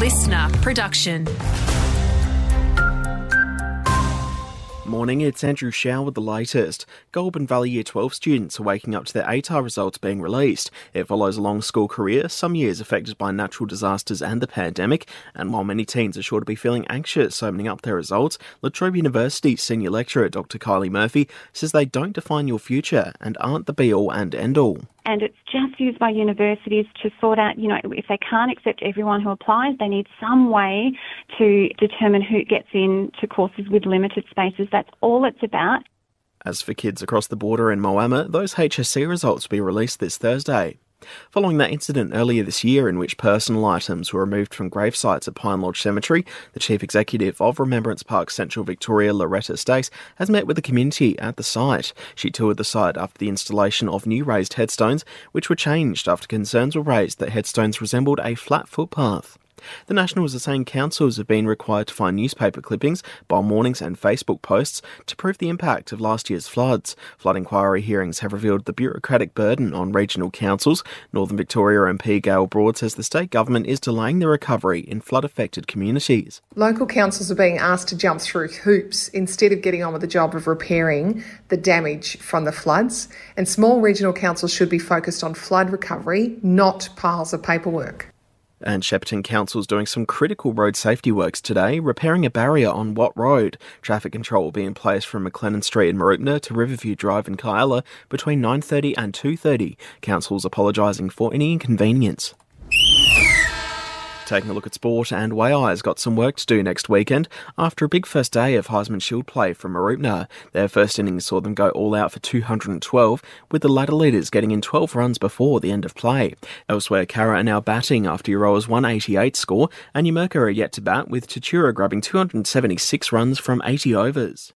listener production. Morning, it's Andrew Shaw with the latest. Goulburn Valley Year 12 students are waking up to their ATAR results being released. It follows a long school career, some years affected by natural disasters and the pandemic, and while many teens are sure to be feeling anxious opening up their results, La Trobe University senior lecturer Dr. Kylie Murphy says they don't define your future and aren't the be all and end all and it's just used by universities to sort out, you know, if they can't accept everyone who applies, they need some way to determine who gets into courses with limited spaces. That's all it's about. As for kids across the border in Moama, those HSC results will be released this Thursday. Following that incident earlier this year in which personal items were removed from grave sites at Pine Lodge Cemetery, the chief executive of Remembrance Park Central Victoria, Loretta Stace, has met with the community at the site. She toured the site after the installation of new raised headstones, which were changed after concerns were raised that headstones resembled a flat footpath. The Nationals are saying councils have been required to find newspaper clippings, BoM warnings, and Facebook posts to prove the impact of last year's floods. Flood inquiry hearings have revealed the bureaucratic burden on regional councils. Northern Victoria MP Gaelle Broad says the state government is delaying the recovery in flood affected communities. Local councils are being asked to jump through hoops instead of getting on with the job of repairing the damage from the floods. And small regional councils should be focused on flood recovery, not piles of paperwork. And Shepparton Council's doing some critical road safety works today, repairing a barrier on Watt Road. Traffic control will be in place from McLennan Street in Mooroopna to Riverview Drive in Kialla between 9.30 and 2.30. Council's apologising for any inconvenience. Taking a look at sport, and Waiai's got some work to do next weekend after a big first day of Haisman Shield play from Mooroopna. Their first innings saw them go all out for 212, with the latter leaders getting in 12 runs before the end of play. Elsewhere, Kara are now batting after Euroa's 188 score, and Numurkah are yet to bat, with Tatura grabbing 276 runs from 80 overs.